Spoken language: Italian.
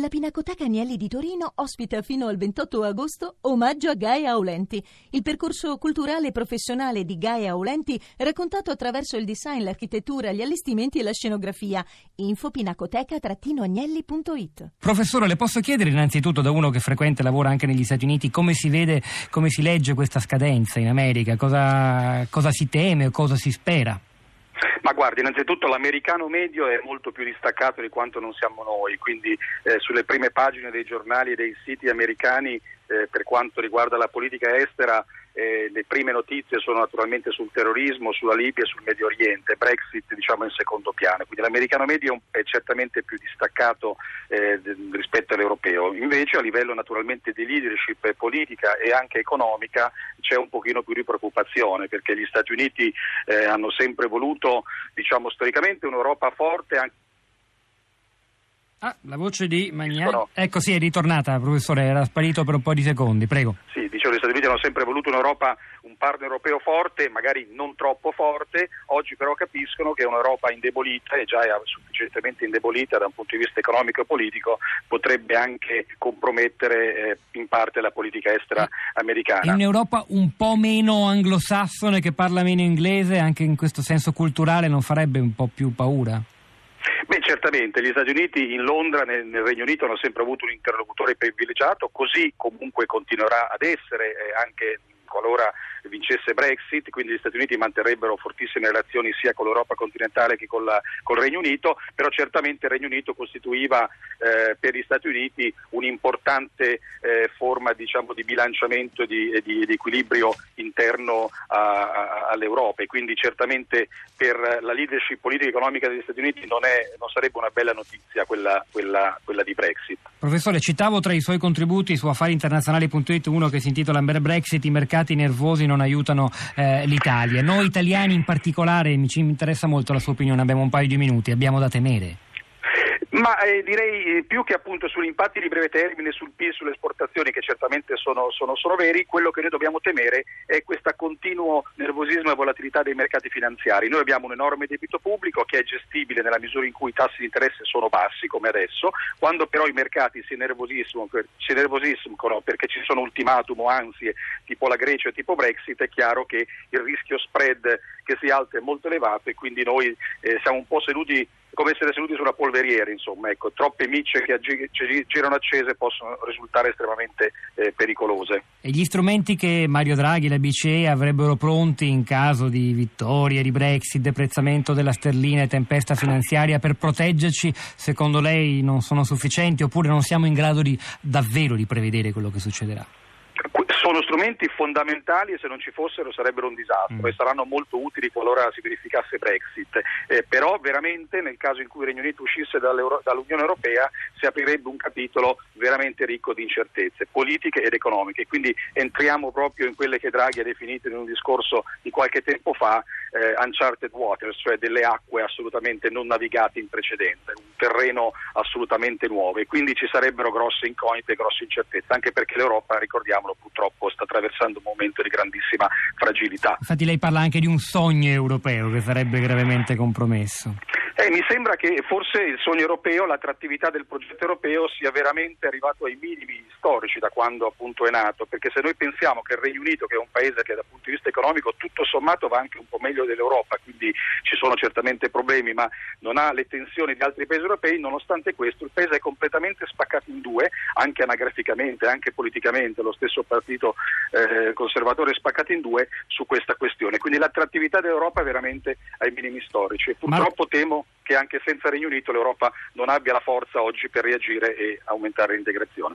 La Pinacoteca Agnelli di Torino ospita fino al 28 agosto Omaggio a Gaia Aulenti, il percorso culturale e professionale di Gaia Aulenti raccontato attraverso il design, l'architettura, gli allestimenti e la scenografia. Info pinacoteca-agnelli.it Professore, le posso chiedere innanzitutto da uno che frequenta e lavora anche negli Stati Uniti come si vede, come si legge questa scadenza in America? Cosa, cosa si teme o cosa si spera? Guardi, innanzitutto l'americano medio è molto più distaccato di quanto non siamo noi, quindi eh, sulle prime pagine dei giornali e dei siti americani eh, per quanto riguarda la politica estera eh, le prime notizie sono naturalmente sul terrorismo, sulla Libia e sul Medio Oriente, Brexit diciamo in secondo piano, quindi l'americano medio è certamente più distaccato eh, rispetto all'europeo, invece a livello naturalmente di leadership politica e anche economica c'è un pochino più di preoccupazione perché gli Stati Uniti eh, hanno sempre voluto diciamo storicamente un'Europa forte anche Ah, la voce di Magnani. Ecco, sì, è ritornata, professore, era sparito per un po' di secondi, prego. Sì, dicevo, gli Stati Uniti hanno sempre voluto un'Europa, un partner europeo forte, magari non troppo forte, oggi però capiscono che un'Europa indebolita, e già è sufficientemente indebolita da un punto di vista economico e politico, potrebbe anche compromettere eh, in parte la politica estera americana. È un'Europa un po' meno anglosassone, che parla meno inglese, anche in questo senso culturale, non farebbe un po' più paura? Beh, certamente, gli Stati Uniti in Londra, nel, nel, Regno Unito, hanno sempre avuto un interlocutore privilegiato, così comunque continuerà ad essere eh, anche qualora vincesse Brexit, quindi gli Stati Uniti manterrebbero fortissime relazioni sia con l'Europa continentale che con, la, con il Regno Unito, però certamente il Regno Unito costituiva eh, per gli Stati Uniti un'importante eh, forma diciamo, di bilanciamento e di, di, di, equilibrio interno a, a, all'Europa e quindi certamente per la leadership politica e economica degli Stati Uniti non, è, non sarebbe una bella notizia quella, quella, quella, di Brexit. Professore, citavo tra i suoi contributi su affariinternazionali.it uno che si intitola Brexit, i mercati nervosi non aiutano eh, l'Italia. Noi italiani in particolare, mi ci interessa molto la sua opinione, abbiamo un paio di minuti, abbiamo da temere. Ma eh, direi eh, più che appunto sugli impatti di breve termine sul PIL, sulle esportazioni che certamente sono, sono, sono, veri, quello che noi dobbiamo temere è questo continuo nervosismo e volatilità dei mercati finanziari. Noi abbiamo un enorme debito pubblico che è gestibile nella misura in cui i tassi di interesse sono bassi, come adesso, quando però i mercati si nervosiscono, si nervosiscono perché ci sono ultimatum o ansie tipo la Grecia e tipo Brexit, è chiaro che il rischio spread che si alza è molto elevato e quindi noi eh, siamo un po' seduti come essere seduti su una polveriera, insomma, ecco, troppe micce che girano accese possono risultare estremamente eh, pericolose. E gli strumenti che Mario Draghi e la BCE avrebbero pronti in caso di vittoria, di Brexit, deprezzamento della sterlina e tempesta finanziaria per proteggerci, secondo lei non sono sufficienti oppure non siamo in grado di, davvero di prevedere quello che succederà? Sono strumenti fondamentali e se non ci fossero sarebbero un disastro mm. e saranno molto utili qualora si verificasse Brexit. Eh, però veramente nel caso in cui il Regno Unito uscisse dall'Unione Europea si aprirebbe un capitolo veramente ricco di incertezze politiche ed economiche. Quindi entriamo proprio in quelle che Draghi ha definito in un discorso di qualche tempo fa eh, uncharted waters, cioè delle acque assolutamente non navigate in precedenza, un terreno assolutamente nuovo e quindi ci sarebbero grosse incognite e grosse incertezze, anche perché l'Europa, ricordiamolo purtroppo, sta attraversando un momento di grandissima fragilità. Infatti lei parla anche di un sogno europeo che sarebbe gravemente compromesso. Eh, mi sembra che forse il sogno europeo, l'attrattività del progetto europeo sia veramente arrivato ai minimi storici da quando appunto è nato, perché se noi pensiamo che il Regno Unito, che è un paese che dal punto di vista economico tutto sommato va anche un po' meglio dell'Europa, quindi ci sono certamente problemi, ma non ha le tensioni di altri paesi europei, nonostante questo il paese è completamente spaccato in due, anche anagraficamente, anche politicamente, lo stesso partito eh, conservatore è spaccato in due su questa questione. Quindi l'attrattività dell'Europa è veramente ai minimi storici e purtroppo ma... temo che anche senza Regno Unito l'Europa non abbia la forza oggi per reagire e aumentare l'integrazione.